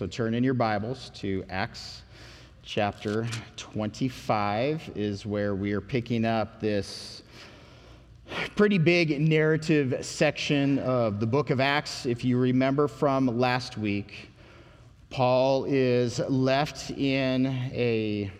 So turn in your Bibles to Acts chapter 25, is where we are picking up this pretty big narrative section of the book of Acts. If you remember from last week, Paul is left in a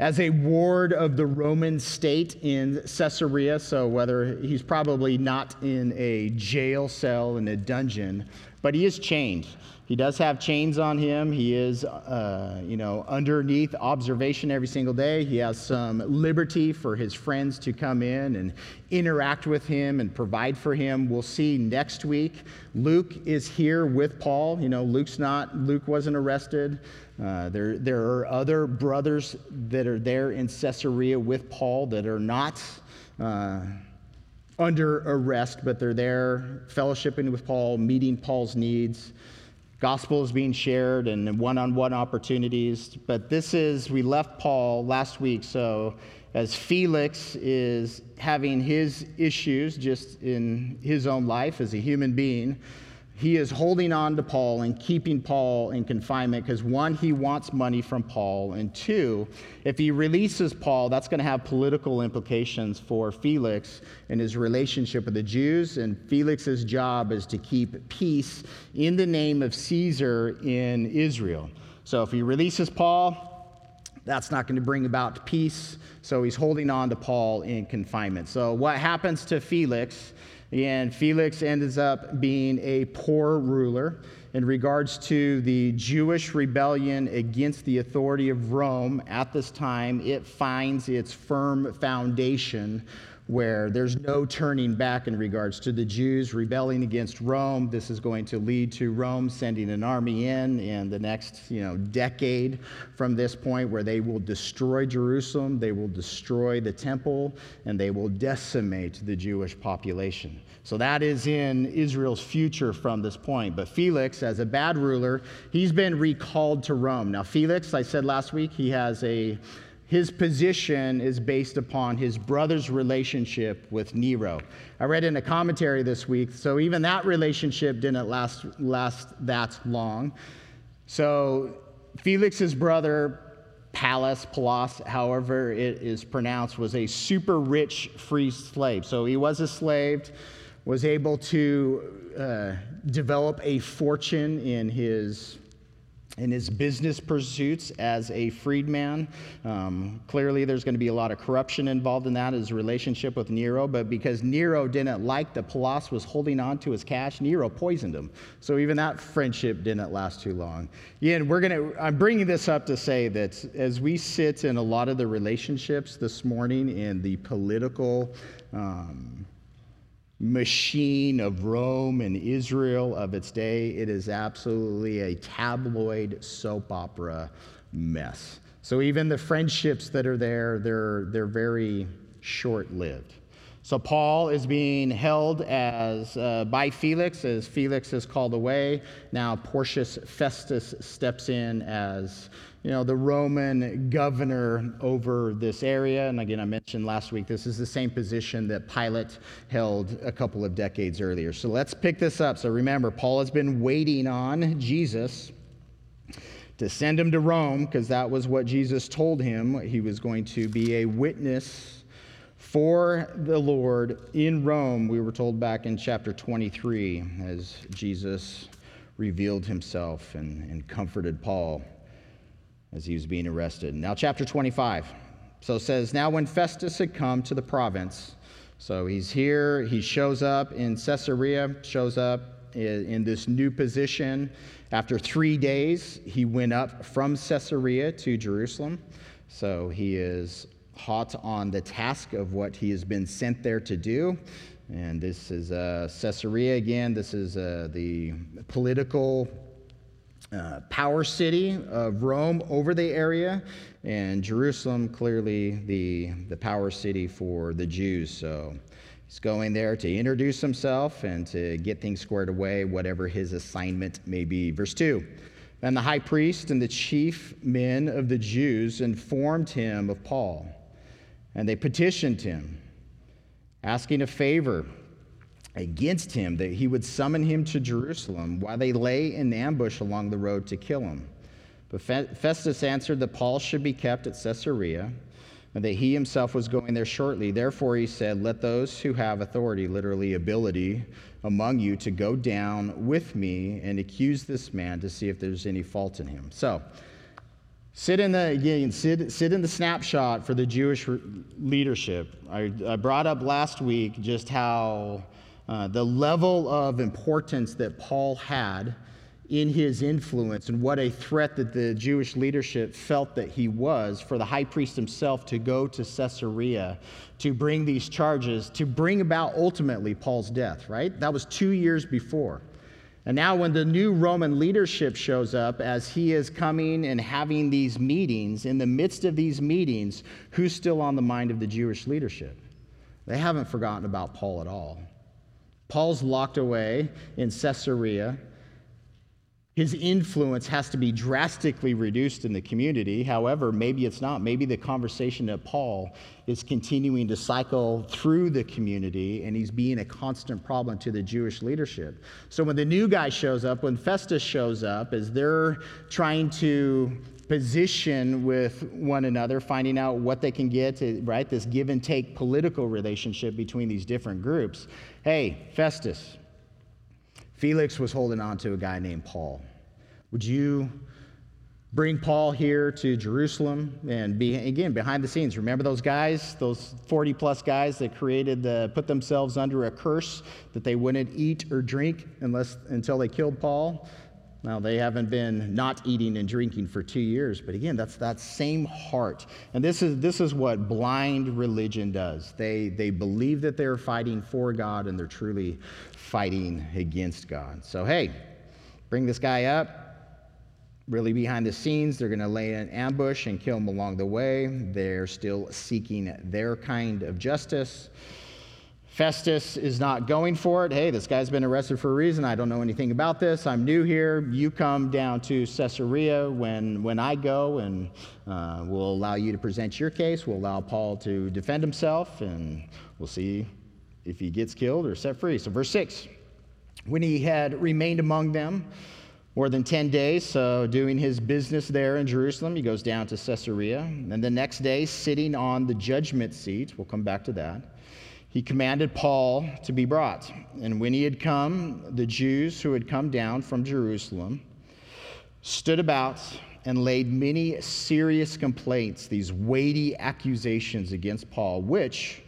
as a ward of the Roman state in Caesarea, so whether he's probably not in a jail cell in a dungeon, but he is chained. He does have chains on him. He is, uh, you know, underneath observation every single day. He has some liberty for his friends to come in and interact with him and provide for him. We'll see next week. Luke is here with Paul. You know, Luke's not, Luke wasn't arrested. Uh, there, there are other brothers that are there in Caesarea with Paul that are not. Uh, under arrest, but they're there fellowshipping with Paul, meeting Paul's needs. Gospel is being shared and one on one opportunities. But this is, we left Paul last week, so as Felix is having his issues just in his own life as a human being, he is holding on to Paul and keeping Paul in confinement because one, he wants money from Paul, and two, if he releases Paul, that's going to have political implications for Felix and his relationship with the Jews. And Felix's job is to keep peace in the name of Caesar in Israel. So if he releases Paul, that's not going to bring about peace. So he's holding on to Paul in confinement. So what happens to Felix? And Felix ends up being a poor ruler. In regards to the Jewish rebellion against the authority of Rome at this time, it finds its firm foundation where there's no turning back in regards to the Jews rebelling against Rome. This is going to lead to Rome sending an army in in the next you know, decade from this point where they will destroy Jerusalem, they will destroy the temple, and they will decimate the Jewish population. So that is in Israel's future from this point. But Felix, as a bad ruler, he's been recalled to Rome. Now, Felix, I said last week, he has a his position is based upon his brother's relationship with Nero. I read in a commentary this week, so even that relationship didn't last, last that long. So Felix's brother, Pallas, Pallas, however it is pronounced, was a super rich free slave. So he was a slave, was able to uh, develop a fortune in his in his business pursuits as a freedman. Um, clearly, there's going to be a lot of corruption involved in that, his relationship with Nero. But because Nero didn't like that Pallas was holding on to his cash, Nero poisoned him. So even that friendship didn't last too long. Yeah, we're going to, I'm bringing this up to say that as we sit in a lot of the relationships this morning in the political, um, machine of Rome and Israel of its day. It is absolutely a tabloid soap opera mess. So even the friendships that are there, they're, they're very short lived. So Paul is being held as uh, by Felix as Felix is called away. Now Porcius Festus steps in as you know the Roman governor over this area. And again, I mentioned last week this is the same position that Pilate held a couple of decades earlier. So let's pick this up. So remember, Paul has been waiting on Jesus to send him to Rome because that was what Jesus told him. He was going to be a witness for the Lord in Rome, we were told back in chapter 23, as Jesus revealed himself and, and comforted Paul as he was being arrested. Now, chapter 25. So it says, Now when Festus had come to the province, so he's here, he shows up in Caesarea, shows up in, in this new position. After three days, he went up from Caesarea to Jerusalem. So he is hot on the task of what he has been sent there to do. And this is uh, Caesarea again. This is uh, the political uh, power city of Rome over the area, and Jerusalem, clearly the, the power city for the Jews. So he's going there to introduce himself and to get things squared away, whatever his assignment may be. Verse 2 And the high priest and the chief men of the Jews informed him of Paul and they petitioned him, asking a favor against him that he would summon him to Jerusalem while they lay in ambush along the road to kill him. But Festus answered that Paul should be kept at Caesarea and that he himself was going there shortly. Therefore, he said, Let those who have authority, literally ability, among you to go down with me and accuse this man to see if there's any fault in him. So, sit in the again, sit, sit in the snapshot for the Jewish leadership. I, I brought up last week just how uh, the level of importance that Paul had in his influence and what a threat that the Jewish leadership felt that he was for the high priest himself to go to Caesarea to bring these charges, to bring about ultimately Paul's death, right? That was two years before. And now, when the new Roman leadership shows up, as he is coming and having these meetings, in the midst of these meetings, who's still on the mind of the Jewish leadership? They haven't forgotten about Paul at all. Paul's locked away in Caesarea his influence has to be drastically reduced in the community. However, maybe it's not. Maybe the conversation that Paul is continuing to cycle through the community and he's being a constant problem to the Jewish leadership. So when the new guy shows up, when Festus shows up, as they're trying to position with one another, finding out what they can get to, right, this give and take political relationship between these different groups. Hey, Festus, Felix was holding on to a guy named Paul. Would you bring Paul here to Jerusalem and be, again, behind the scenes? Remember those guys, those 40 plus guys that created the, put themselves under a curse that they wouldn't eat or drink unless, until they killed Paul? Now, they haven't been not eating and drinking for two years, but again, that's that same heart. And this is, this is what blind religion does. They, they believe that they're fighting for God and they're truly fighting against God. So, hey, bring this guy up. Really behind the scenes, they're going to lay an ambush and kill him along the way. They're still seeking their kind of justice. Festus is not going for it. Hey, this guy's been arrested for a reason. I don't know anything about this. I'm new here. You come down to Caesarea when, when I go, and uh, we'll allow you to present your case. We'll allow Paul to defend himself, and we'll see if he gets killed or set free. So, verse 6 when he had remained among them more than 10 days, so doing his business there in Jerusalem, he goes down to Caesarea. And the next day, sitting on the judgment seat, we'll come back to that, he commanded Paul to be brought. And when he had come, the Jews who had come down from Jerusalem stood about and laid many serious complaints, these weighty accusations against Paul, which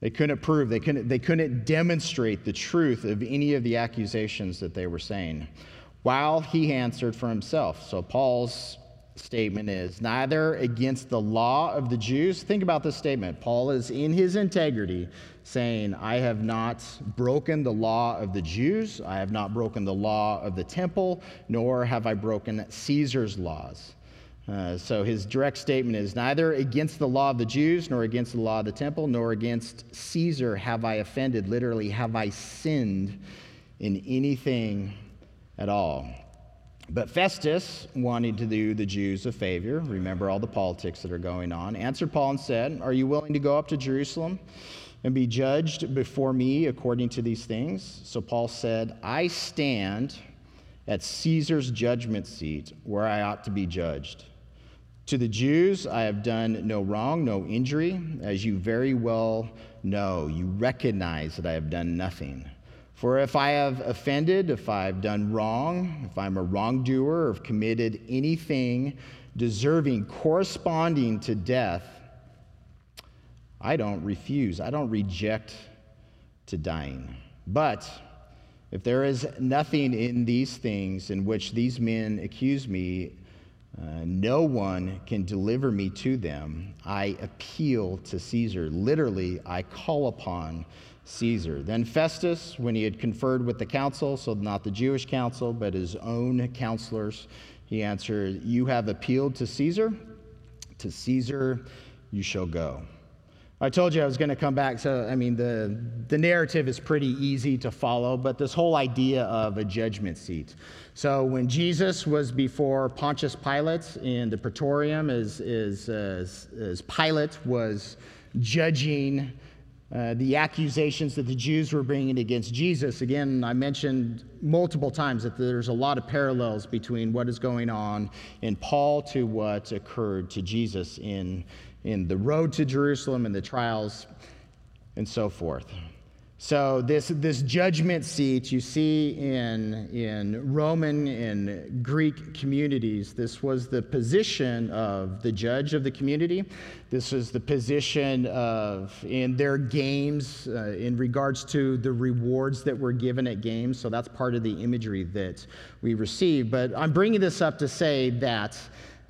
they couldn't prove, they couldn't, they couldn't demonstrate the truth of any of the accusations that they were saying. While he answered for himself. So Paul's statement is neither against the law of the Jews. Think about this statement. Paul is in his integrity saying, I have not broken the law of the Jews, I have not broken the law of the temple, nor have I broken Caesar's laws. Uh, so his direct statement is neither against the law of the Jews, nor against the law of the temple, nor against Caesar have I offended. Literally, have I sinned in anything at all. But Festus, wanting to do the Jews a favor, remember all the politics that are going on, answered Paul and said, Are you willing to go up to Jerusalem and be judged before me according to these things? So Paul said, I stand at Caesar's judgment seat where I ought to be judged. To the Jews, I have done no wrong, no injury, as you very well know. You recognize that I have done nothing. For if I have offended, if I've done wrong, if I'm a wrongdoer, or have committed anything deserving, corresponding to death, I don't refuse, I don't reject to dying. But if there is nothing in these things in which these men accuse me, uh, no one can deliver me to them. I appeal to Caesar. Literally, I call upon Caesar. Then Festus, when he had conferred with the council, so not the Jewish council, but his own counselors, he answered, You have appealed to Caesar? To Caesar you shall go. I told you I was going to come back. So, I mean, the, the narrative is pretty easy to follow, but this whole idea of a judgment seat. So, when Jesus was before Pontius Pilate in the praetorium, as, as, as, as Pilate was judging uh, the accusations that the Jews were bringing against Jesus. Again, I mentioned multiple times that there's a lot of parallels between what is going on in Paul to what occurred to Jesus in, in the road to Jerusalem and the trials and so forth. So this, this judgment seat you see in, in Roman and Greek communities, this was the position of the judge of the community. This was the position of in their games uh, in regards to the rewards that were given at games. So that's part of the imagery that we receive. But I'm bringing this up to say that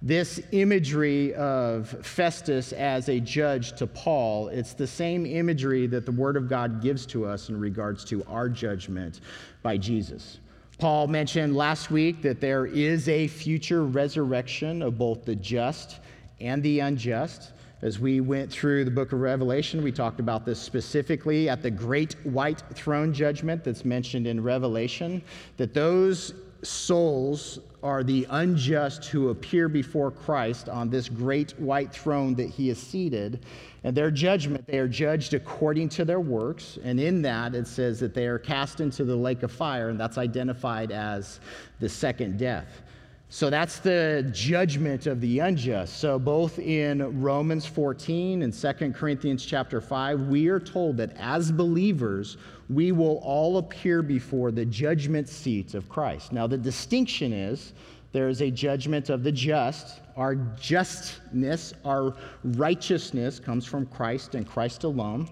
this imagery of Festus as a judge to Paul, it's the same imagery that the Word of God gives to us in regards to our judgment by Jesus. Paul mentioned last week that there is a future resurrection of both the just and the unjust. As we went through the book of Revelation, we talked about this specifically at the great white throne judgment that's mentioned in Revelation, that those souls are the unjust who appear before Christ on this great white throne that he is seated. And their judgment, they are judged according to their works. And in that, it says that they are cast into the lake of fire, and that's identified as the second death. So that's the judgment of the unjust. So both in Romans 14 and 2 Corinthians chapter 5, we are told that as believers, we will all appear before the judgment seat of Christ. Now, the distinction is there is a judgment of the just. Our justness, our righteousness comes from Christ and Christ alone.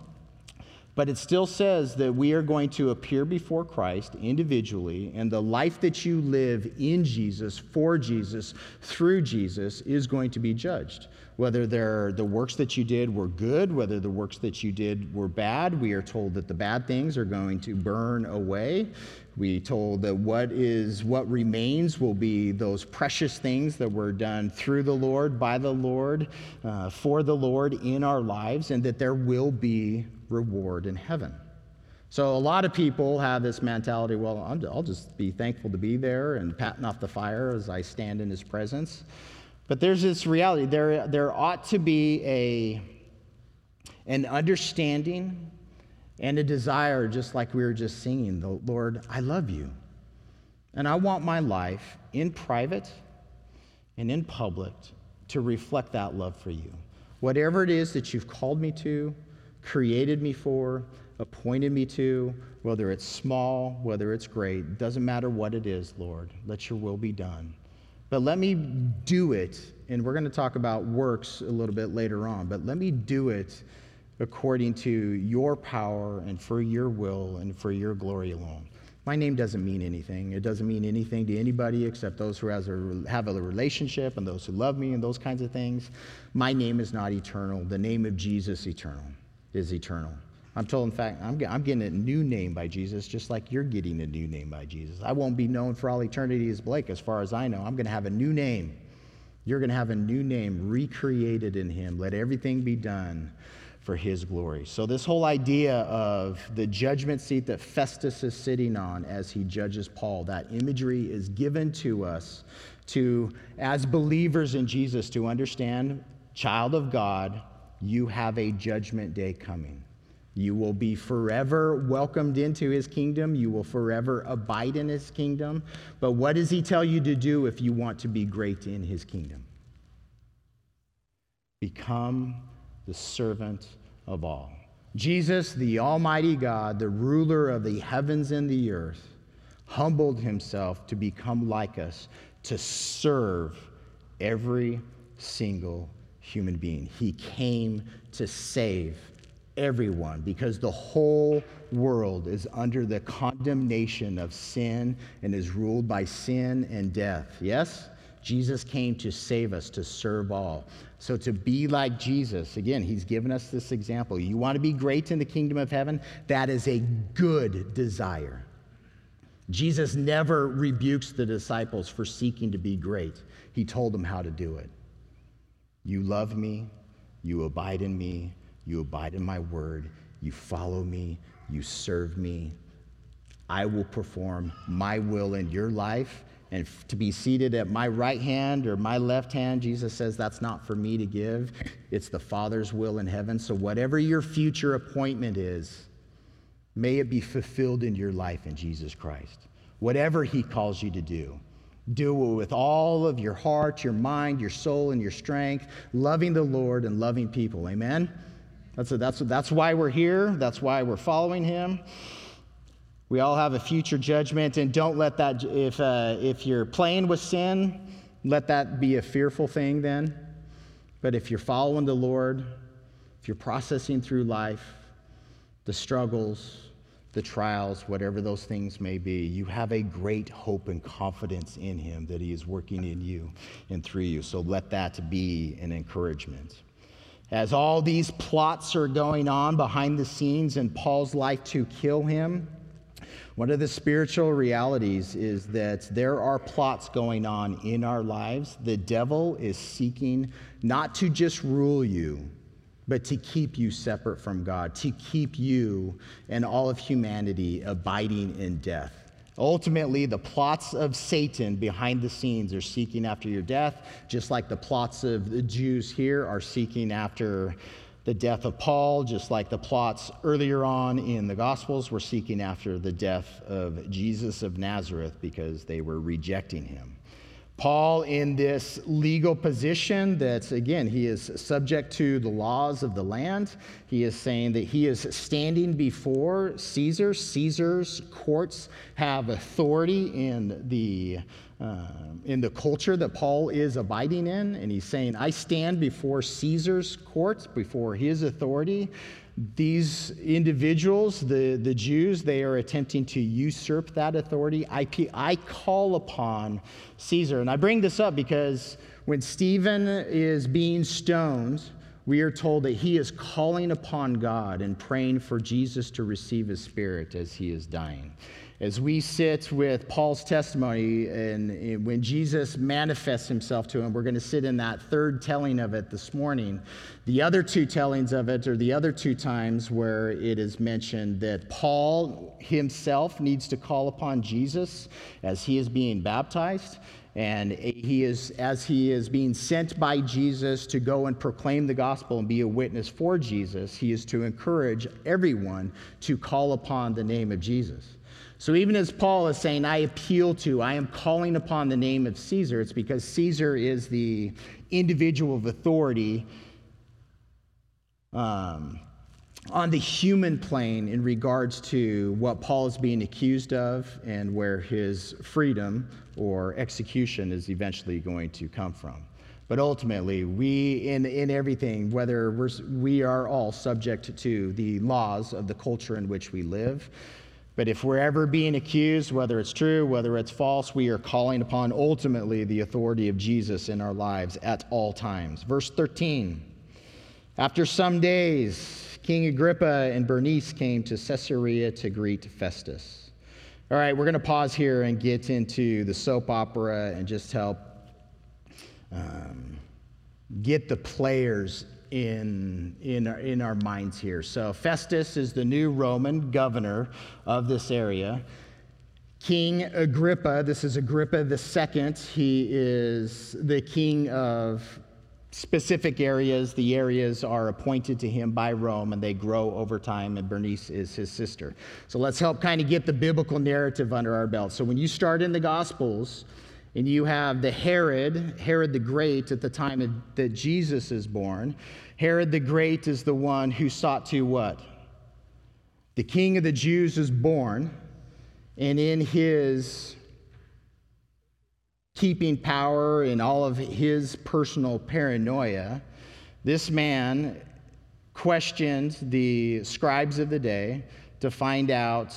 But it still says that we are going to appear before Christ individually, and the life that you live in Jesus, for Jesus, through Jesus, is going to be judged. Whether the works that you did were good, whether the works that you did were bad, we are told that the bad things are going to burn away. We told that what is what remains will be those precious things that were done through the Lord, by the Lord, uh, for the Lord in our lives, and that there will be reward in heaven. So a lot of people have this mentality well, I'll just be thankful to be there and patting off the fire as I stand in his presence. But there's this reality there, there ought to be a, an understanding and a desire, just like we were just singing, the Lord, I love you. And I want my life in private and in public to reflect that love for you. Whatever it is that you've called me to, created me for, appointed me to, whether it's small, whether it's great, doesn't matter what it is, Lord. Let your will be done. But let me do it, and we're going to talk about works a little bit later on, but let me do it according to your power and for your will and for your glory alone. My name doesn't mean anything. It doesn't mean anything to anybody except those who have a relationship and those who love me and those kinds of things. My name is not eternal. The name of Jesus eternal is eternal. I'm told, in fact, I'm, I'm getting a new name by Jesus, just like you're getting a new name by Jesus. I won't be known for all eternity as Blake, as far as I know. I'm going to have a new name. You're going to have a new name recreated in him. Let everything be done for his glory. So, this whole idea of the judgment seat that Festus is sitting on as he judges Paul, that imagery is given to us to, as believers in Jesus, to understand, child of God, you have a judgment day coming. You will be forever welcomed into his kingdom. You will forever abide in his kingdom. But what does he tell you to do if you want to be great in his kingdom? Become the servant of all. Jesus, the Almighty God, the ruler of the heavens and the earth, humbled himself to become like us, to serve every single human being. He came to save everyone because the whole world is under the condemnation of sin and is ruled by sin and death. Yes? Jesus came to save us, to serve all. So, to be like Jesus, again, he's given us this example. You want to be great in the kingdom of heaven? That is a good desire. Jesus never rebukes the disciples for seeking to be great, he told them how to do it. You love me, you abide in me, you abide in my word, you follow me, you serve me. I will perform my will in your life And to be seated at my right hand or my left hand, Jesus says that's not for me to give. It's the Father's will in heaven. So, whatever your future appointment is, may it be fulfilled in your life in Jesus Christ. Whatever He calls you to do, do it with all of your heart, your mind, your soul, and your strength, loving the Lord and loving people. Amen? That's, a, that's, a, that's why we're here, that's why we're following Him. We all have a future judgment, and don't let that, if, uh, if you're playing with sin, let that be a fearful thing then. But if you're following the Lord, if you're processing through life, the struggles, the trials, whatever those things may be, you have a great hope and confidence in Him that He is working in you and through you. So let that be an encouragement. As all these plots are going on behind the scenes in Paul's life to kill him, one of the spiritual realities is that there are plots going on in our lives. The devil is seeking not to just rule you, but to keep you separate from God, to keep you and all of humanity abiding in death. Ultimately, the plots of Satan behind the scenes are seeking after your death, just like the plots of the Jews here are seeking after the death of Paul, just like the plots earlier on in the Gospels were seeking after the death of Jesus of Nazareth because they were rejecting him. Paul, in this legal position, that again, he is subject to the laws of the land. He is saying that he is standing before Caesar. Caesar's courts have authority in the um, in the culture that Paul is abiding in. And he's saying, I stand before Caesar's courts, before his authority. These individuals, the, the Jews, they are attempting to usurp that authority. I, I call upon Caesar. And I bring this up because when Stephen is being stoned, we are told that he is calling upon God and praying for Jesus to receive his spirit as he is dying as we sit with Paul's testimony and, when Jesus manifests himself to him, we're going to sit in that third telling of it this morning. The other two tellings of it are the other two times where it is mentioned that Paul himself needs to call upon Jesus as he is being baptized. And he is, as he is being sent by Jesus to go and proclaim the gospel and be a witness for Jesus, he is to encourage everyone to call upon the name of Jesus. So even as Paul is saying, I appeal to, I am calling upon the name of Caesar, it's because Caesar is the individual of authority um, on the human plane in regards to what Paul is being accused of and where his freedom or execution is eventually going to come from. But ultimately, we, in, in everything, whether we're, we are all subject to the laws of the culture in which we live, but if we're ever being accused, whether it's true, whether it's false, we are calling upon ultimately the authority of Jesus in our lives at all times. Verse 13 After some days, King Agrippa and Bernice came to Caesarea to greet Festus. All right, we're going to pause here and get into the soap opera and just help um, get the players in, in, our, in our minds here. So, Festus is the new Roman governor of this area. King Agrippa, this is Agrippa second. He is the king of specific areas. The areas are appointed to him by Rome and they grow over time, and Bernice is his sister. So let's help kind of get the biblical narrative under our belt. So when you start in the Gospels, and you have the Herod, Herod the Great, at the time that Jesus is born. Herod the Great is the one who sought to what? The king of the Jews is born, and in his keeping power and all of his personal paranoia, this man questioned the scribes of the day to find out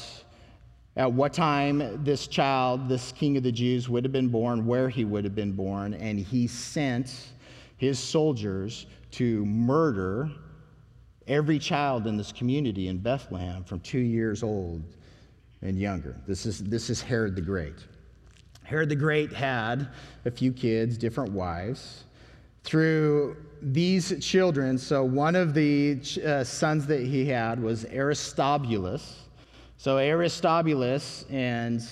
at what time this child, this king of the Jews, would have been born, where he would have been born, and he sent his soldiers to murder every child in this community in Bethlehem from two years old and younger. This is, this is Herod the Great. Herod the Great had a few kids, different wives. Through these children, so one of the uh, sons that he had was Aristobulus so Aristobulus and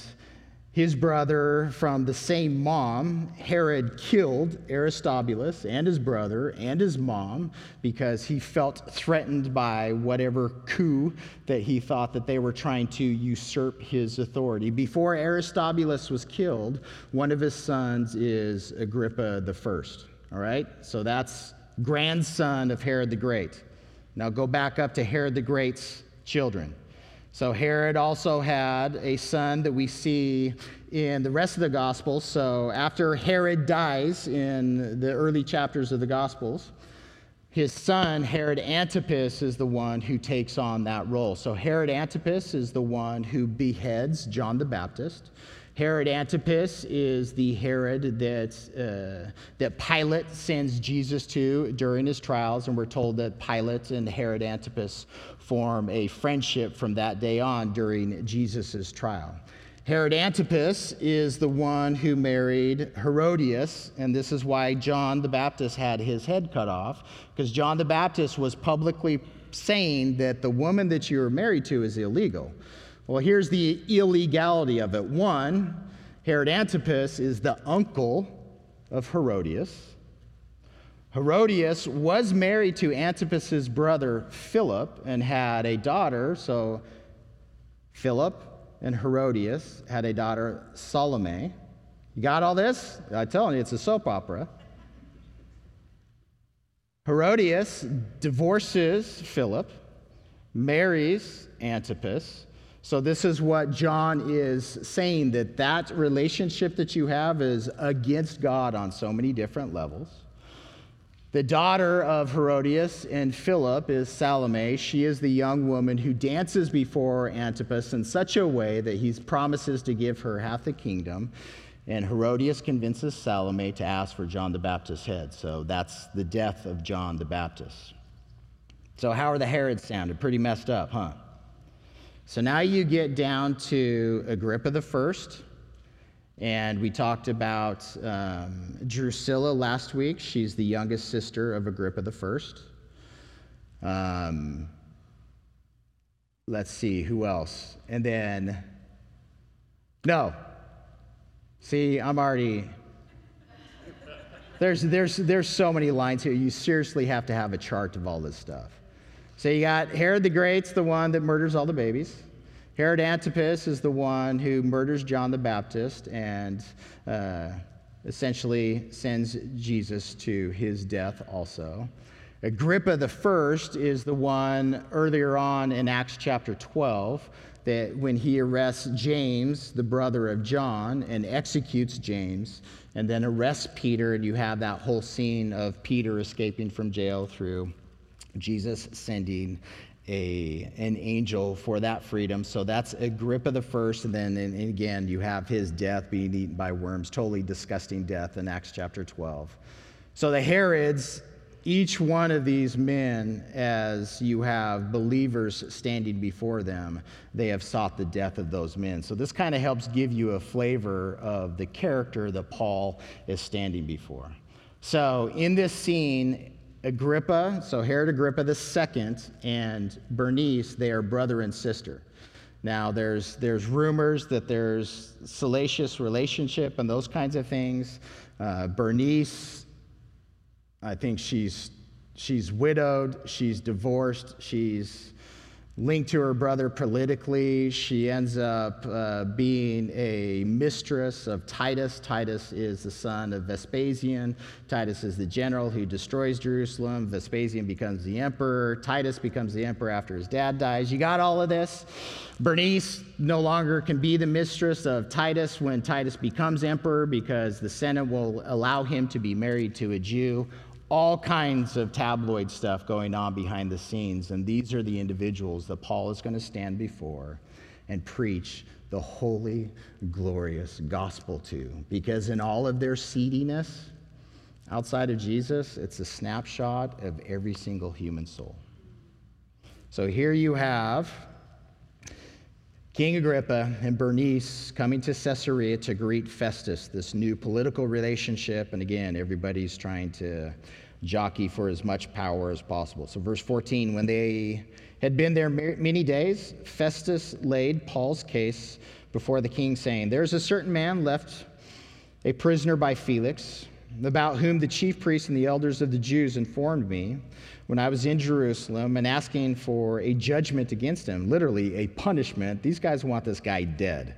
his brother from the same mom, Herod killed Aristobulus and his brother and his mom because he felt threatened by whatever coup that he thought that they were trying to usurp his authority. Before Aristobulus was killed, one of his sons is Agrippa the first. All right? So that's grandson of Herod the Great. Now go back up to Herod the Great's children. So Herod also had a son that we see in the rest of the Gospels. So after Herod dies in the early chapters of the Gospels, his son, Herod Antipas, is the one who takes on that role. So Herod Antipas is the one who beheads John the Baptist. Herod Antipas is the Herod that, uh, that Pilate sends Jesus to during his trials, and we're told that Pilate and Herod Antipas form a friendship from that day on during Jesus' trial. Herod Antipas is the one who married Herodias, and this is why John the Baptist had his head cut off, because John the Baptist was publicly saying that the woman that you are married to is illegal. Well, here's the illegality of it. One, Herod Antipas is the uncle of Herodias. Herodias was married to Antipas's brother Philip and had a daughter, so Philip and Herodias had a daughter, Salome. You got all this? I'm telling you, it's a soap opera. Herodias divorces Philip, marries Antipas. So this is what John is saying that that relationship that you have is against God on so many different levels. The daughter of Herodias and Philip is Salome. She is the young woman who dances before Antipas in such a way that he promises to give her half the kingdom. And Herodias convinces Salome to ask for John the Baptist's head. So that's the death of John the Baptist. So, how are the Herods sounded? Pretty messed up, huh? So now you get down to Agrippa the first. And we talked about um, Drusilla last week. She's the youngest sister of Agrippa the First. Um, let's see, who else? And then, no. See, I'm already. There's, there's, there's so many lines here. You seriously have to have a chart of all this stuff. So you got Herod the Great's the one that murders all the babies. Herod Antipas is the one who murders John the Baptist and uh, essentially sends Jesus to his death also. Agrippa the first is the one earlier on in Acts chapter 12 that when he arrests James, the brother of John, and executes James, and then arrests Peter, and you have that whole scene of Peter escaping from jail through Jesus sending a, an angel for that freedom. So that's Agrippa the first, and then and again you have his death being eaten by worms, totally disgusting death in Acts chapter 12. So the Herods, each one of these men, as you have believers standing before them, they have sought the death of those men. So this kind of helps give you a flavor of the character that Paul is standing before. So in this scene, Agrippa, so Herod Agrippa II, and Bernice, they are brother and sister. Now, there's, there's rumors that there's salacious relationship and those kinds of things. Uh, Bernice, I think she's, she's widowed, she's divorced, she's linked to her brother politically. She ends up uh, being a mistress of Titus. Titus is the son of Vespasian. Titus is the general who destroys Jerusalem. Vespasian becomes the emperor. Titus becomes the emperor after his dad dies. You got all of this. Bernice no longer can be the mistress of Titus when Titus becomes emperor because the Senate will allow him to be married to a Jew all kinds of tabloid stuff going on behind the scenes. And these are the individuals that Paul is going to stand before and preach the holy, glorious gospel to. Because in all of their seediness, outside of Jesus, it's a snapshot of every single human soul. So here you have King Agrippa and Bernice coming to Caesarea to greet Festus, this new political relationship. And again, everybody's trying to jockey for as much power as possible. So, verse 14, when they had been there many days, Festus laid Paul's case before the king, saying, There's a certain man left a prisoner by Felix, about whom the chief priests and the elders of the Jews informed me when I was in Jerusalem and asking for a judgment against him, literally a punishment. These guys want this guy dead.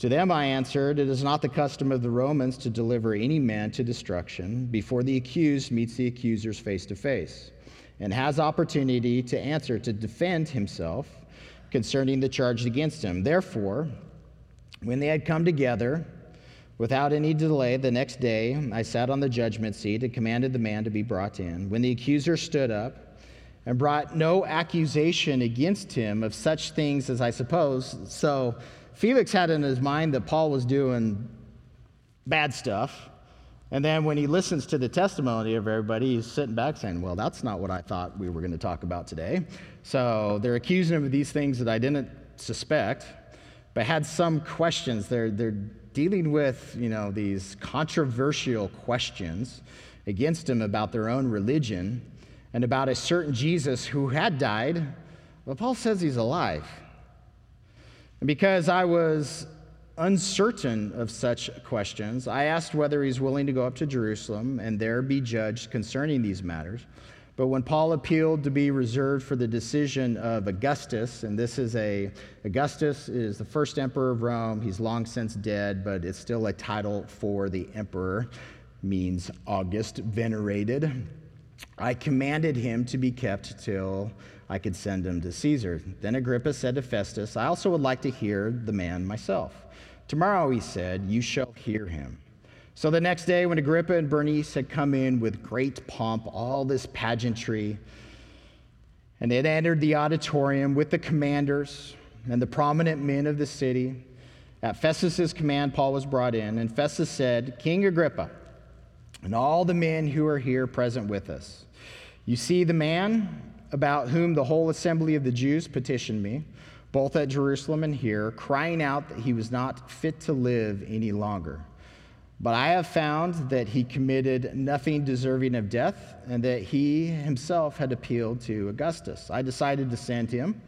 To them I answered, It is not the custom of the Romans to deliver any man to destruction before the accused meets the accusers face to face and has opportunity to answer, to defend himself concerning the charge against him. Therefore, when they had come together, without any delay, the next day I sat on the judgment seat and commanded the man to be brought in. When the accuser stood up and brought no accusation against him of such things as I suppose, so Felix had in his mind that Paul was doing bad stuff. And then when he listens to the testimony of everybody, he's sitting back saying, Well, that's not what I thought we were going to talk about today. So they're accusing him of these things that I didn't suspect, but had some questions. They're, they're dealing with, you know, these controversial questions against him about their own religion and about a certain Jesus who had died, but Paul says he's alive. And because I was uncertain of such questions, I asked whether he's willing to go up to Jerusalem and there be judged concerning these matters. But when Paul appealed to be reserved for the decision of Augustus, and this is a, Augustus is the first emperor of Rome. He's long since dead, but it's still a title for the emperor, means August, venerated. I commanded him to be kept till I could send him to Caesar. Then Agrippa said to Festus, I also would like to hear the man myself. Tomorrow, he said, you shall hear him. So the next day, when Agrippa and Bernice had come in with great pomp, all this pageantry, and they had entered the auditorium with the commanders and the prominent men of the city, at Festus's command, Paul was brought in, and Festus said, King Agrippa, and all the men who are here present with us, you see the man about whom the whole assembly of the Jews petitioned me, both at Jerusalem and here, crying out that he was not fit to live any longer. But I have found that he committed nothing deserving of death, and that he himself had appealed to Augustus. I decided to send him.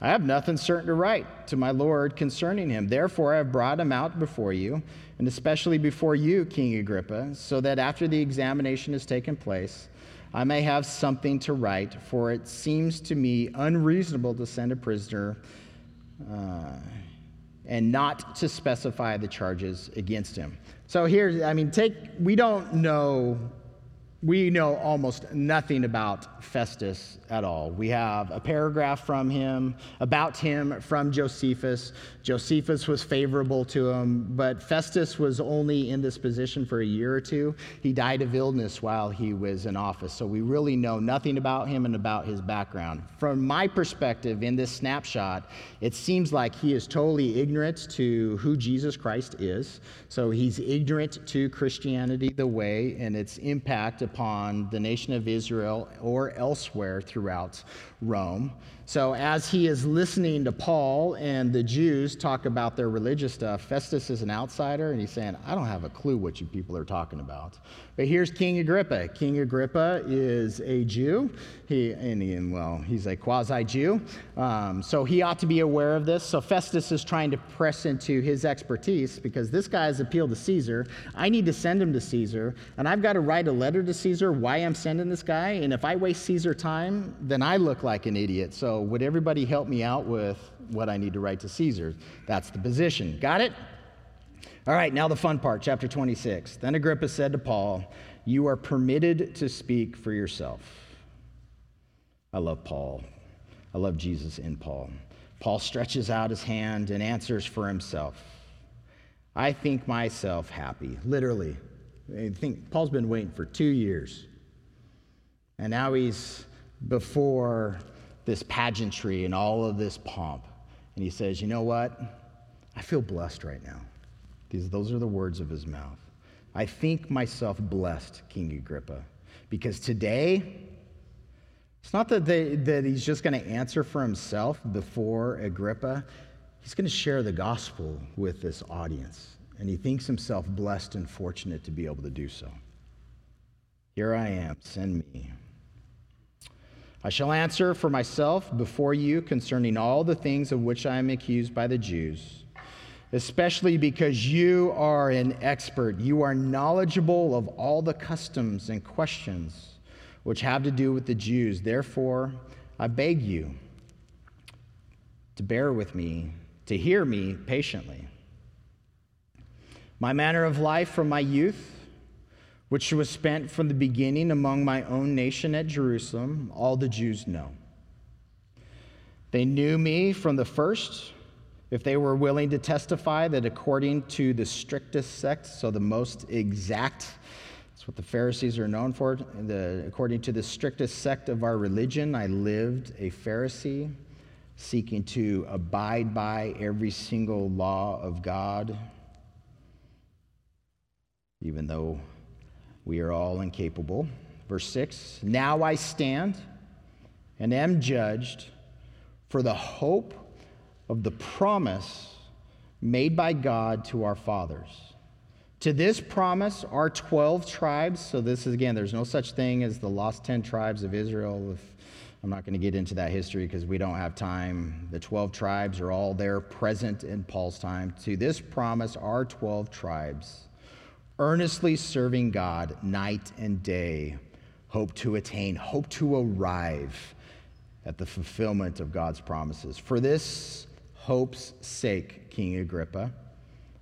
I have nothing certain to write to my Lord concerning him. Therefore, I have brought him out before you, and especially before you, King Agrippa, so that after the examination has taken place, I may have something to write, for it seems to me unreasonable to send a prisoner uh, and not to specify the charges against him. So here, I mean, take, we don't know we know almost nothing about Festus at all. We have a paragraph from him, about him from Josephus. Josephus was favorable to him, but Festus was only in this position for a year or two. He died of illness while he was in office, so we really know nothing about him and about his background. From my perspective, in this snapshot, it seems like he is totally ignorant to who Jesus Christ is. So he's ignorant to Christianity, the way, and its impact upon the nation of Israel or elsewhere throughout Rome. So, as he is listening to Paul and the Jews talk about their religious stuff, Festus is an outsider and he's saying, I don't have a clue what you people are talking about. But here's King Agrippa. King Agrippa is a Jew. He, and, well, he's a quasi Jew. Um, so he ought to be aware of this. So Festus is trying to press into his expertise because this guy has appealed to Caesar. I need to send him to Caesar. And I've got to write a letter to Caesar why I'm sending this guy. And if I waste Caesar time, then I look like an idiot. So would everybody help me out with what I need to write to Caesar? That's the position. Got it? All right, now the fun part, chapter 26. Then Agrippa said to Paul, You are permitted to speak for yourself. I love Paul. I love Jesus in Paul. Paul stretches out his hand and answers for himself. I think myself happy, literally. I think Paul's been waiting for two years. And now he's before this pageantry and all of this pomp. And he says, You know what? I feel blessed right now. These, those are the words of his mouth. I think myself blessed, King Agrippa, because today, it's not that, they, that he's just going to answer for himself before Agrippa. He's going to share the gospel with this audience. And he thinks himself blessed and fortunate to be able to do so. Here I am, send me. I shall answer for myself before you concerning all the things of which I am accused by the Jews, especially because you are an expert. You are knowledgeable of all the customs and questions which have to do with the Jews. Therefore, I beg you to bear with me, to hear me patiently. My manner of life from my youth, which was spent from the beginning among my own nation at Jerusalem, all the Jews know. They knew me from the first, if they were willing to testify that according to the strictest sect, so the most exact, that's what the Pharisees are known for, the, according to the strictest sect of our religion, I lived a Pharisee, seeking to abide by every single law of God, even though we are all incapable. Verse 6 Now I stand and am judged for the hope of the promise made by God to our fathers. To this promise are 12 tribes. So, this is again, there's no such thing as the lost 10 tribes of Israel. If, I'm not going to get into that history because we don't have time. The 12 tribes are all there present in Paul's time. To this promise are 12 tribes earnestly serving God night and day, hope to attain, hope to arrive at the fulfillment of God's promises. For this hope's sake, King Agrippa,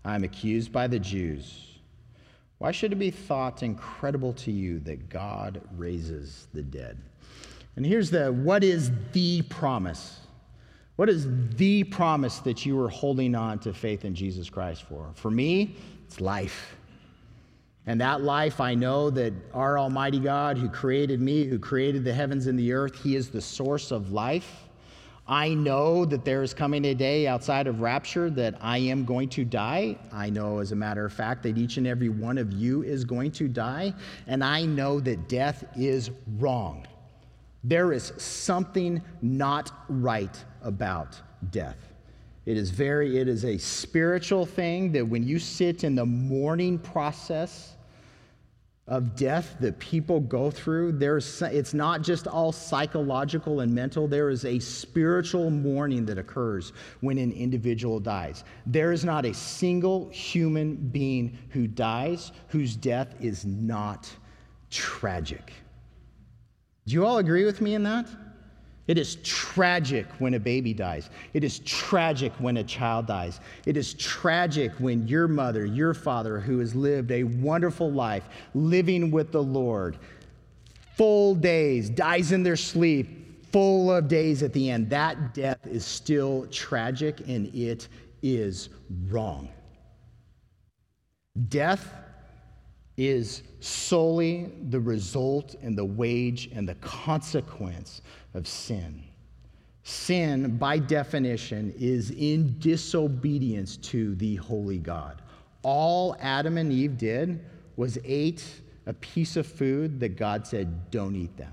I am accused by the Jews. Why should it be thought incredible to you that God raises the dead? And here's the what is the promise? What is the promise that you are holding on to faith in Jesus Christ for? For me, it's life. And that life, I know that our Almighty God, who created me, who created the heavens and the earth, He is the source of life. I know that there is coming a day outside of rapture that I am going to die. I know, as a matter of fact, that each and every one of you is going to die. And I know that death is wrong. There is something not right about death. It is very, it is a spiritual thing that when you sit in the mourning process, of death that people go through, there's, it's not just all psychological and mental. There is a spiritual mourning that occurs when an individual dies. There is not a single human being who dies whose death is not tragic. Do you all agree with me in that? It is tragic when a baby dies. It is tragic when a child dies. It is tragic when your mother, your father, who has lived a wonderful life living with the Lord, full days, dies in their sleep, full of days at the end. That death is still tragic and it is wrong. Death is solely the result and the wage and the consequence of sin. Sin, by definition, is in disobedience to the holy God. All Adam and Eve did was ate a piece of food that God said, don't eat that.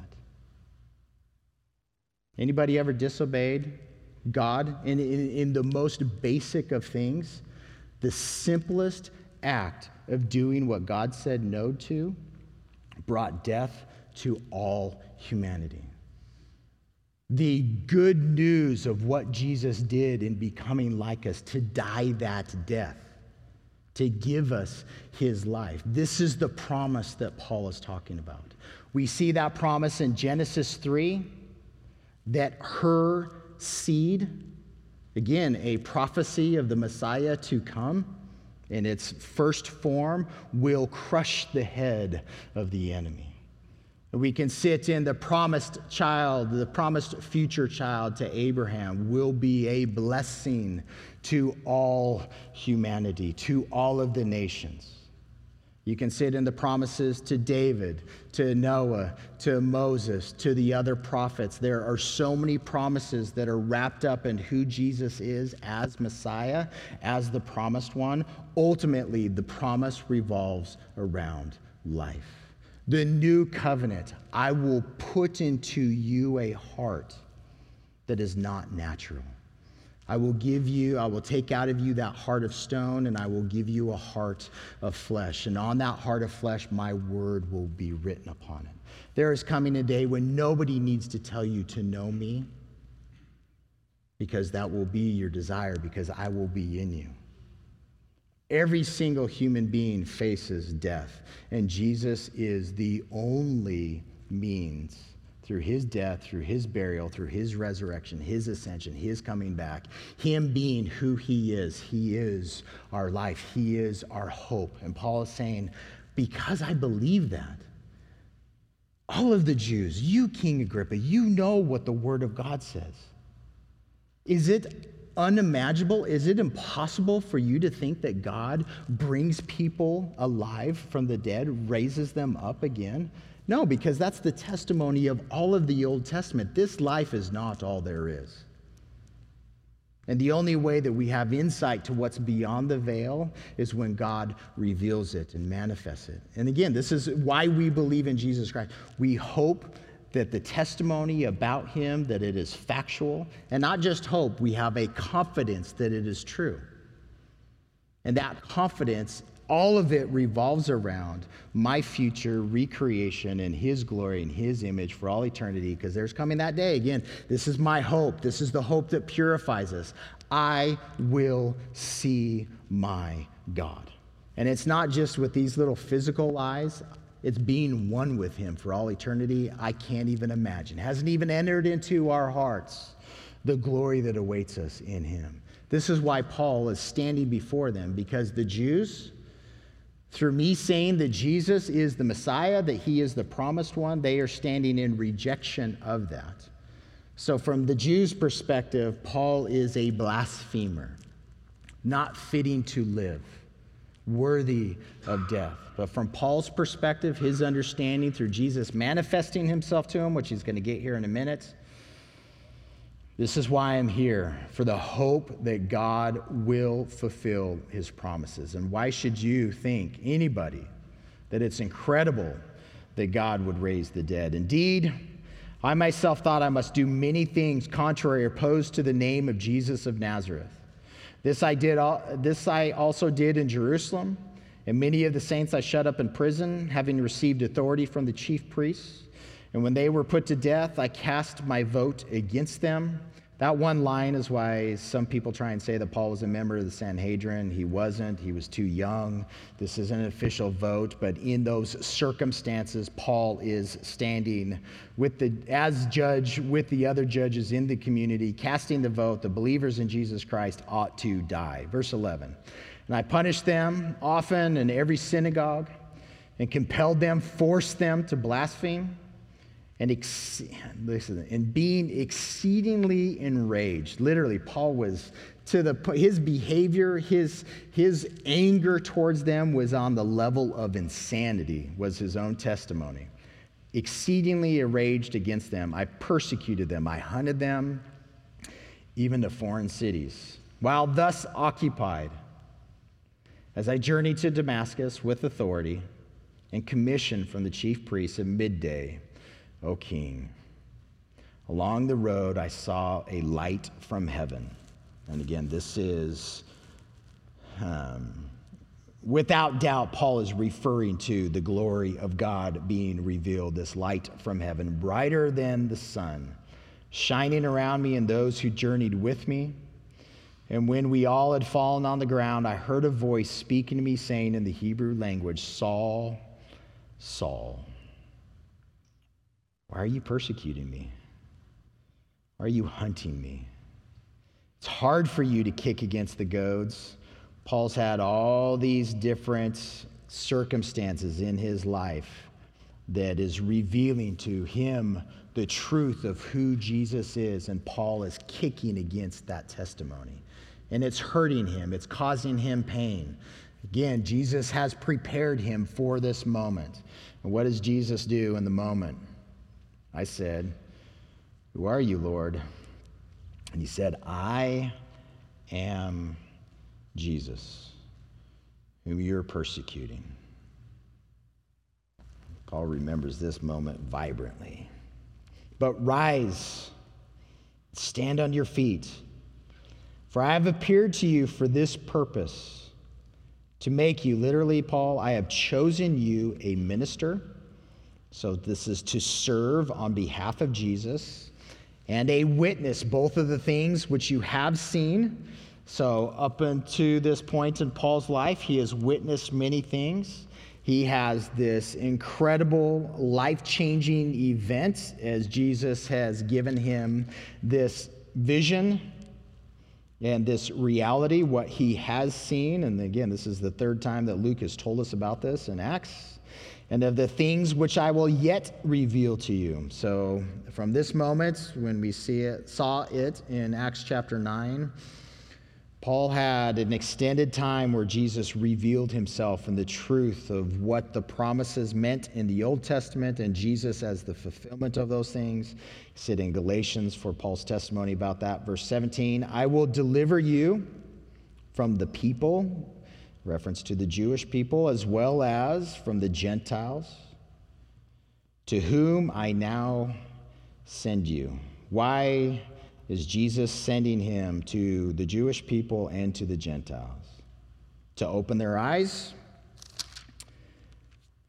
Anybody ever disobeyed God in, in, in the most basic of things? The simplest act of doing what God said no to brought death to all humanity. The good news of what Jesus did in becoming like us, to die that death, to give us his life. This is the promise that Paul is talking about. We see that promise in Genesis 3 that her seed, again, a prophecy of the Messiah to come, in its first form will crush the head of the enemy. We can sit in the promised child, the promised future child to Abraham will be a blessing to all humanity, to all of the nations. You can sit in the promises to David, to Noah, to Moses, to the other prophets. There are so many promises that are wrapped up in who Jesus is as Messiah, as the promised one. Ultimately, the promise revolves around life. The new covenant, I will put into you a heart that is not natural. I will give you, I will take out of you that heart of stone, and I will give you a heart of flesh. And on that heart of flesh, my word will be written upon it. There is coming a day when nobody needs to tell you to know me, because that will be your desire, because I will be in you. Every single human being faces death, and Jesus is the only means through his death, through his burial, through his resurrection, his ascension, his coming back, him being who he is. He is our life, he is our hope. And Paul is saying, because I believe that, all of the Jews, you, King Agrippa, you know what the Word of God says. Is it unimaginable? Is it impossible for you to think that God brings people alive from the dead, raises them up again? No, because that's the testimony of all of the Old Testament. This life is not all there is. And the only way that we have insight to what's beyond the veil is when God reveals it and manifests it. And again, this is why we believe in Jesus Christ. We hope that the testimony about him that it is factual, and not just hope, we have a confidence that it is true. And that confidence all of it revolves around my future recreation in His glory and His image for all eternity, because there's coming that day. Again, this is my hope. This is the hope that purifies us. I will see my God. And it's not just with these little physical eyes, it's being one with Him for all eternity. I can't even imagine. Hasn't even entered into our hearts the glory that awaits us in Him. This is why Paul is standing before them, because the Jews, through me saying that Jesus is the Messiah, that he is the promised one, they are standing in rejection of that. So, from the Jews' perspective, Paul is a blasphemer, not fitting to live, worthy of death. But from Paul's perspective, his understanding through Jesus manifesting himself to him, which he's going to get here in a minute, this is why I'm here, for the hope that God will fulfill his promises. And why should you think, anybody, that it's incredible that God would raise the dead? Indeed, I myself thought I must do many things contrary opposed to the name of Jesus of Nazareth. This I did this I also did in Jerusalem, and many of the saints I shut up in prison, having received authority from the chief priests. And when they were put to death, I cast my vote against them. That one line is why some people try and say that Paul was a member of the Sanhedrin. He wasn't, he was too young. This is an official vote, but in those circumstances, Paul is standing with the, as judge with the other judges in the community, casting the vote the believers in Jesus Christ ought to die. Verse 11. And I punished them often in every synagogue and compelled them, forced them to blaspheme and ex- listen, and being exceedingly enraged. Literally, Paul was to the his behavior, his his anger towards them was on the level of insanity. Was his own testimony. Exceedingly enraged against them, I persecuted them. I hunted them, even to foreign cities. While thus occupied, as I journeyed to Damascus with authority and commission from the chief priests at midday O king. Along the road, I saw a light from heaven. And again, this is, um, without doubt, Paul is referring to the glory of God being revealed, this light from heaven, brighter than the sun, shining around me and those who journeyed with me. And when we all had fallen on the ground, I heard a voice speaking to me, saying in the Hebrew language, Saul, Saul. Why are you persecuting me? Why are you hunting me? It's hard for you to kick against the goads. Paul's had all these different circumstances in his life that is revealing to him the truth of who Jesus is, and Paul is kicking against that testimony. And it's hurting him, it's causing him pain. Again, Jesus has prepared him for this moment. And what does Jesus do in the moment? I said, Who are you, Lord? And he said, I am Jesus, whom you're persecuting. Paul remembers this moment vibrantly. But rise, stand on your feet. For I have appeared to you for this purpose to make you, literally, Paul, I have chosen you a minister. So this is to serve on behalf of Jesus and a witness, both of the things which you have seen. So, up until this point in Paul's life, he has witnessed many things. He has this incredible, life changing event as Jesus has given him this vision and this reality, what he has seen. And again, this is the third time that Luke has told us about this in Acts. And of the things which I will yet reveal to you. So, from this moment, when we see it, saw it in Acts chapter 9, Paul had an extended time where Jesus revealed himself and the truth of what the promises meant in the Old Testament and Jesus as the fulfillment of those things. Said in Galatians for Paul's testimony about that, verse 17, I will deliver you from the people, reference to the Jewish people, as well as from the Gentiles, to whom I now send you. Why? is Jesus sending him to the Jewish people and to the Gentiles to open their eyes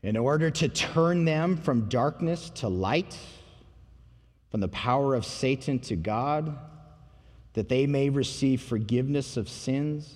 in order to turn them from darkness to light, from the power of Satan to God, that they may receive forgiveness of sins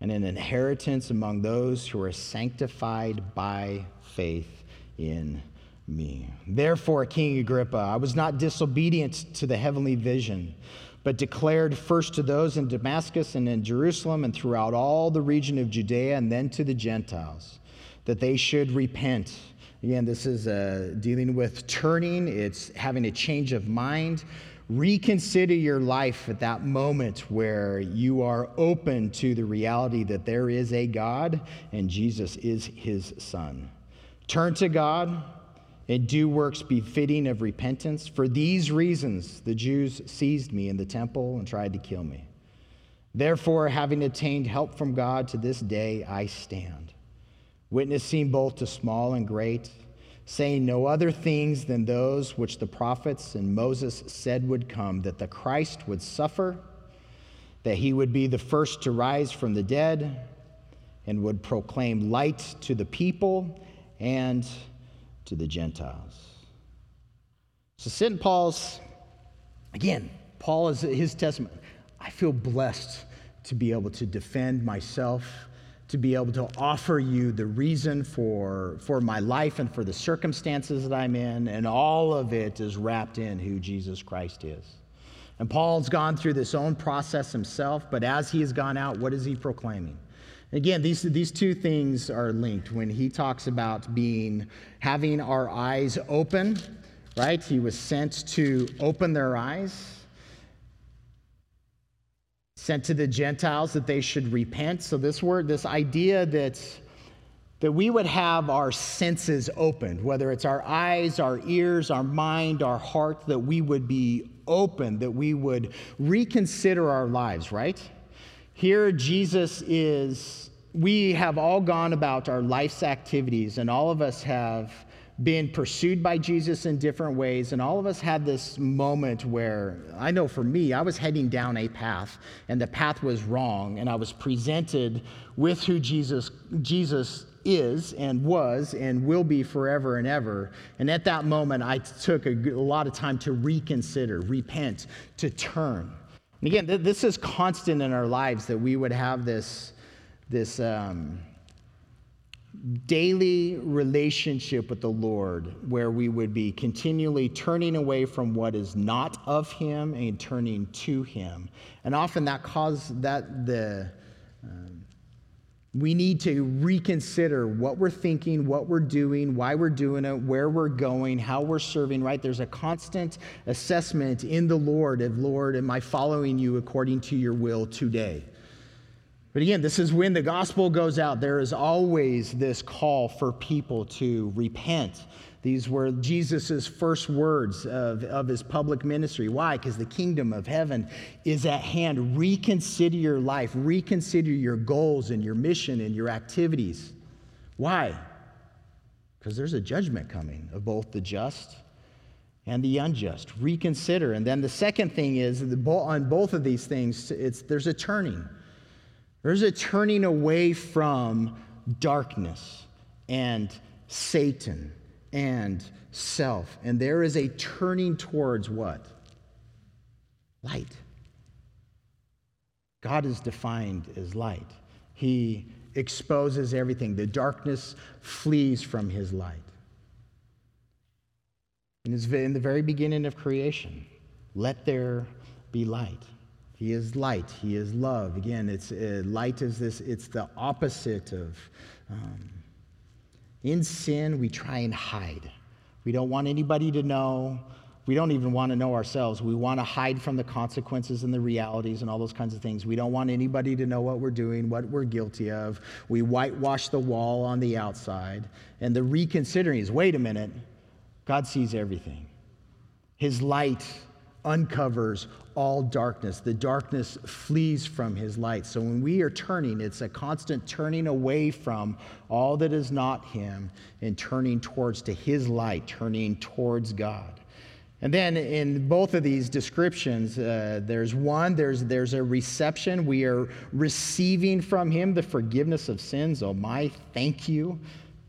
and an inheritance among those who are sanctified by faith in me. Therefore, King Agrippa, I was not disobedient to the heavenly vision, but declared first to those in Damascus and in Jerusalem and throughout all the region of Judea and then to the Gentiles that they should repent. Again, this is uh, dealing with turning, it's having a change of mind. Reconsider your life at that moment where you are open to the reality that there is a God and Jesus is his son. Turn to God, and do works befitting of repentance. For these reasons, the Jews seized me in the temple and tried to kill me. Therefore, having obtained help from God to this day, I stand, witnessing both to small and great, saying no other things than those which the prophets and Moses said would come that the Christ would suffer, that he would be the first to rise from the dead, and would proclaim light to the people and to the Gentiles. So, St. Paul's, again, Paul is his testament. I feel blessed to be able to defend myself, to be able to offer you the reason for, for my life and for the circumstances that I'm in, and all of it is wrapped in who Jesus Christ is. And Paul's gone through this own process himself, but as he has gone out, what is he proclaiming? Again, these, these two things are linked. When he talks about being, having our eyes open, right? He was sent to open their eyes, sent to the Gentiles that they should repent. So, this word, this idea that, that we would have our senses opened, whether it's our eyes, our ears, our mind, our heart, that we would be open, that we would reconsider our lives, right? Here, Jesus is, we have all gone about our life's activities, and all of us have been pursued by Jesus in different ways. And all of us had this moment where I know for me, I was heading down a path, and the path was wrong, and I was presented with who Jesus, Jesus is and was and will be forever and ever. And at that moment, I took a, a lot of time to reconsider, repent, to turn. And again, th- this is constant in our lives that we would have this, this um, daily relationship with the Lord where we would be continually turning away from what is not of Him and turning to Him. And often that causes that the um, we need to reconsider what we're thinking, what we're doing, why we're doing it, where we're going, how we're serving, right? There's a constant assessment in the Lord of, Lord, am I following you according to your will today? But again, this is when the gospel goes out. There is always this call for people to repent these were Jesus' first words of, of his public ministry. Why? Because the kingdom of heaven is at hand. Reconsider your life, reconsider your goals and your mission and your activities. Why? Because there's a judgment coming of both the just and the unjust. Reconsider. And then the second thing is on both of these things, it's, there's a turning. There's a turning away from darkness and Satan and self. And there is a turning towards what? Light. God is defined as light. He exposes everything. The darkness flees from his light. In, in the very beginning of creation, let there be light. He is light. He is love. Again, it's uh, light is this. It's the opposite of. Um, in sin, we try and hide. We don't want anybody to know. We don't even want to know ourselves. We want to hide from the consequences and the realities and all those kinds of things. We don't want anybody to know what we're doing, what we're guilty of. We whitewash the wall on the outside. And the reconsidering is wait a minute, God sees everything. His light uncovers all darkness. The darkness flees from his light. So when we are turning, it's a constant turning away from all that is not him and turning towards to his light, turning towards God. And then in both of these descriptions, uh, there's one, there's, there's a reception. We are receiving from Him the forgiveness of sins. Oh, my, thank you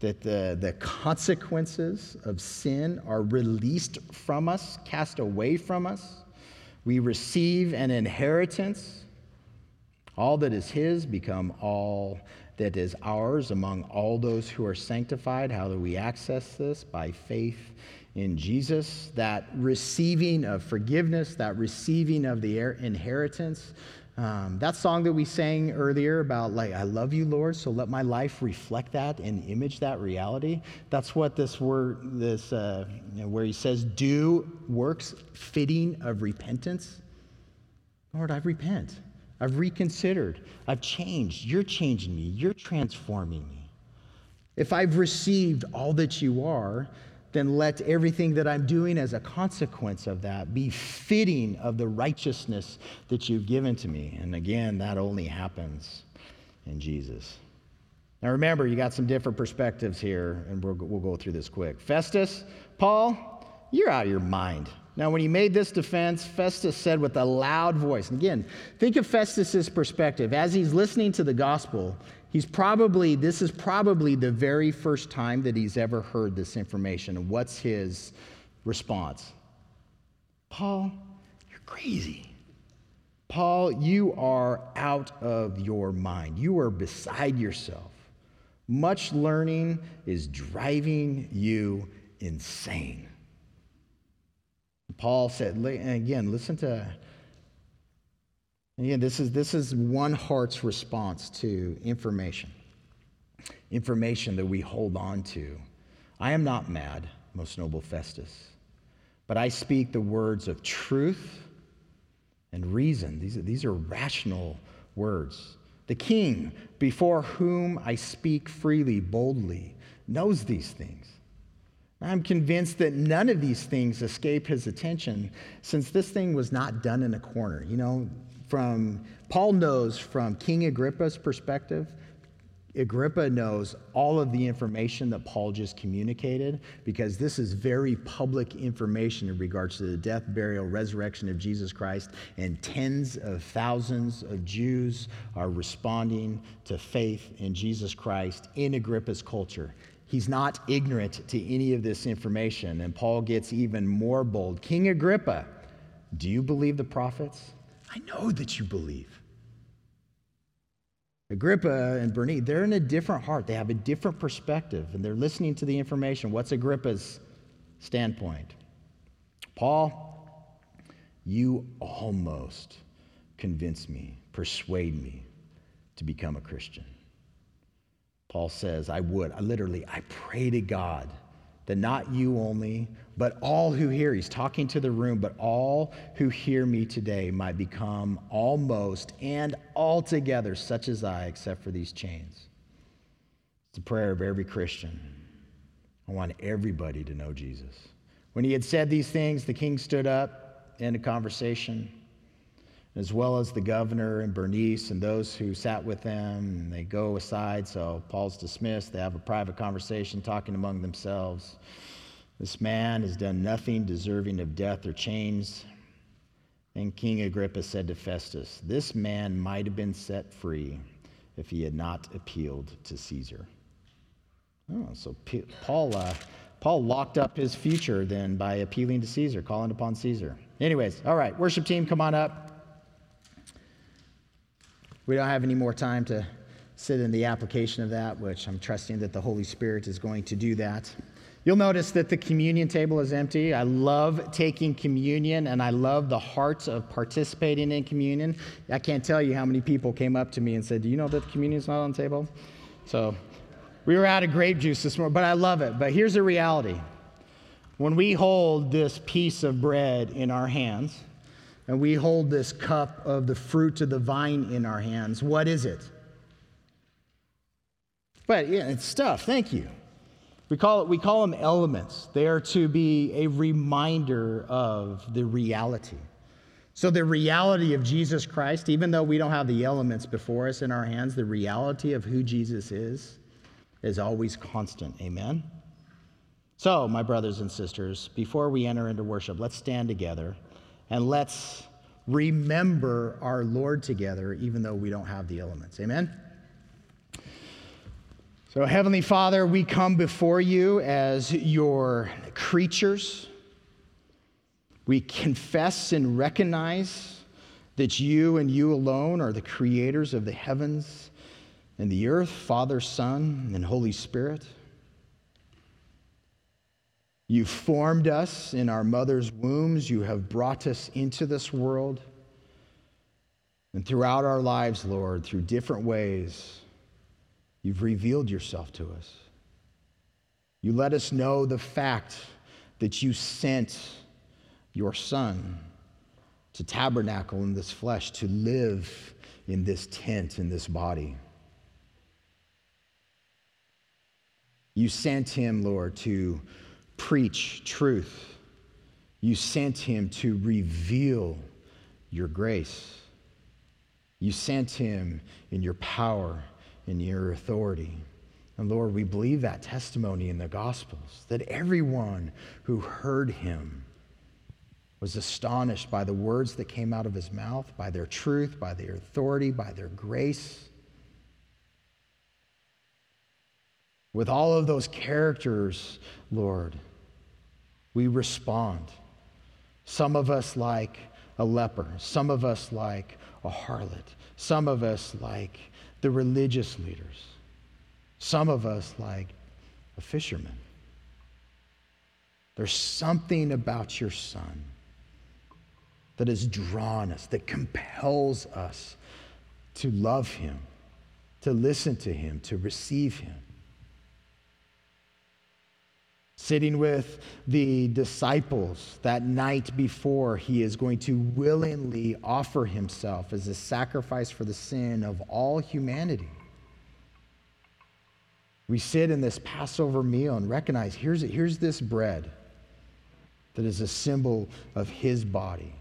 that the, the consequences of sin are released from us, cast away from us. We receive an inheritance. All that is His become all that is ours among all those who are sanctified. How do we access this? By faith in Jesus, that receiving of forgiveness, that receiving of the inheritance. Um, that song that we sang earlier about, like, I love you, Lord, so let my life reflect that and image that reality. That's what this word, this, uh, you know, where he says, do works fitting of repentance. Lord, I repent. I've reconsidered. I've changed. You're changing me. You're transforming me. If I've received all that you are, then let everything that I'm doing as a consequence of that be fitting of the righteousness that you've given to me. And again, that only happens in Jesus. Now remember, you got some different perspectives here, and we'll, we'll go through this quick. Festus, Paul, you're out of your mind. Now, when he made this defense, Festus said with a loud voice, and again, think of Festus's perspective. As he's listening to the gospel, He's probably, this is probably the very first time that he's ever heard this information. And what's his response? Paul, you're crazy. Paul, you are out of your mind. You are beside yourself. Much learning is driving you insane. Paul said, again, listen to and again, this is, this is one heart's response to information, information that we hold on to. I am not mad, most noble Festus, but I speak the words of truth and reason. These are, these are rational words. The king, before whom I speak freely, boldly, knows these things. I'm convinced that none of these things escape his attention since this thing was not done in a corner. You know, from Paul knows from King Agrippa's perspective, Agrippa knows all of the information that Paul just communicated because this is very public information in regards to the death, burial, resurrection of Jesus Christ. And tens of thousands of Jews are responding to faith in Jesus Christ in Agrippa's culture. He's not ignorant to any of this information. And Paul gets even more bold. King Agrippa, do you believe the prophets? I know that you believe. Agrippa and Bernice, they're in a different heart. They have a different perspective, and they're listening to the information. What's Agrippa's standpoint? Paul, you almost convince me, persuade me to become a Christian. Paul says, I would. I literally, I pray to God that not you only, but all who hear, he's talking to the room, but all who hear me today might become almost and altogether such as I, except for these chains. It's the prayer of every Christian. I want everybody to know Jesus. When he had said these things, the king stood up, in a conversation as well as the governor and Bernice and those who sat with them. They go aside, so Paul's dismissed. They have a private conversation talking among themselves. This man has done nothing deserving of death or chains. And King Agrippa said to Festus, This man might have been set free if he had not appealed to Caesar. Oh, so P- Paul, uh, Paul locked up his future then by appealing to Caesar, calling upon Caesar. Anyways, all right, worship team, come on up. We don't have any more time to sit in the application of that, which I'm trusting that the Holy Spirit is going to do that. You'll notice that the communion table is empty. I love taking communion and I love the hearts of participating in communion. I can't tell you how many people came up to me and said, Do you know that the communion's not on the table? So we were out of grape juice this morning, but I love it. But here's the reality when we hold this piece of bread in our hands and we hold this cup of the fruit of the vine in our hands, what is it? But yeah, it's stuff. Thank you. We call, it, we call them elements. They are to be a reminder of the reality. So, the reality of Jesus Christ, even though we don't have the elements before us in our hands, the reality of who Jesus is, is always constant. Amen? So, my brothers and sisters, before we enter into worship, let's stand together and let's remember our Lord together, even though we don't have the elements. Amen? So, Heavenly Father, we come before you as your creatures. We confess and recognize that you and you alone are the creators of the heavens and the earth, Father, Son, and Holy Spirit. You formed us in our mother's wombs. You have brought us into this world. And throughout our lives, Lord, through different ways, You've revealed yourself to us. You let us know the fact that you sent your Son to tabernacle in this flesh, to live in this tent, in this body. You sent him, Lord, to preach truth. You sent him to reveal your grace. You sent him in your power in your authority. And Lord, we believe that testimony in the Gospels that everyone who heard him was astonished by the words that came out of his mouth, by their truth, by their authority, by their grace. With all of those characters, Lord, we respond. Some of us like a leper, some of us like a harlot, some of us like the religious leaders, some of us like a fisherman. There's something about your son that has drawn us, that compels us to love him, to listen to him, to receive him. Sitting with the disciples that night before he is going to willingly offer himself as a sacrifice for the sin of all humanity. We sit in this Passover meal and recognize here's, here's this bread that is a symbol of his body,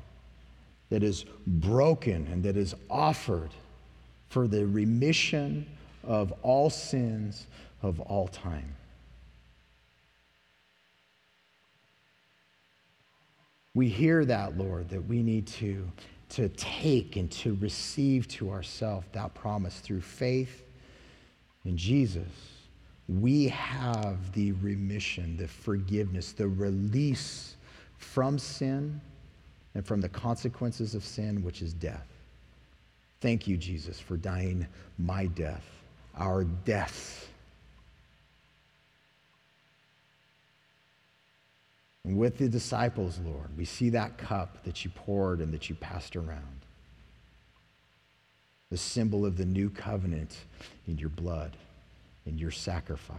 that is broken and that is offered for the remission of all sins of all time. We hear that, Lord, that we need to, to take and to receive to ourselves that promise through faith in Jesus. We have the remission, the forgiveness, the release from sin and from the consequences of sin, which is death. Thank you, Jesus, for dying my death, our death And with the disciples, Lord, we see that cup that you poured and that you passed around. The symbol of the new covenant in your blood, in your sacrifice.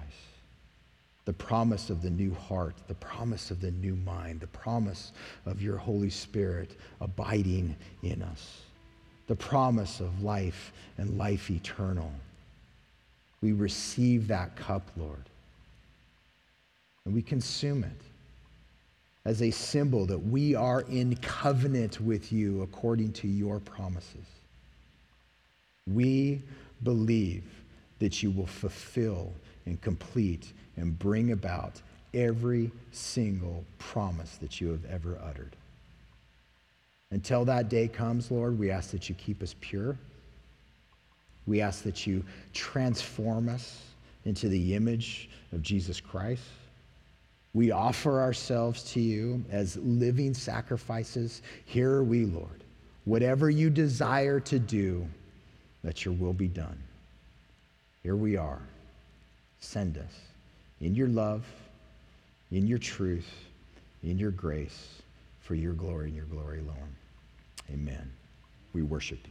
The promise of the new heart, the promise of the new mind, the promise of your Holy Spirit abiding in us, the promise of life and life eternal. We receive that cup, Lord, and we consume it as a symbol that we are in covenant with you according to your promises. We believe that you will fulfill and complete and bring about every single promise that you have ever uttered. Until that day comes, Lord, we ask that you keep us pure. We ask that you transform us into the image of Jesus Christ. We offer ourselves to you as living sacrifices. Here are we, Lord. Whatever you desire to do, let your will be done. Here we are. Send us in your love, in your truth, in your grace, for your glory and your glory alone. Amen. We worship you.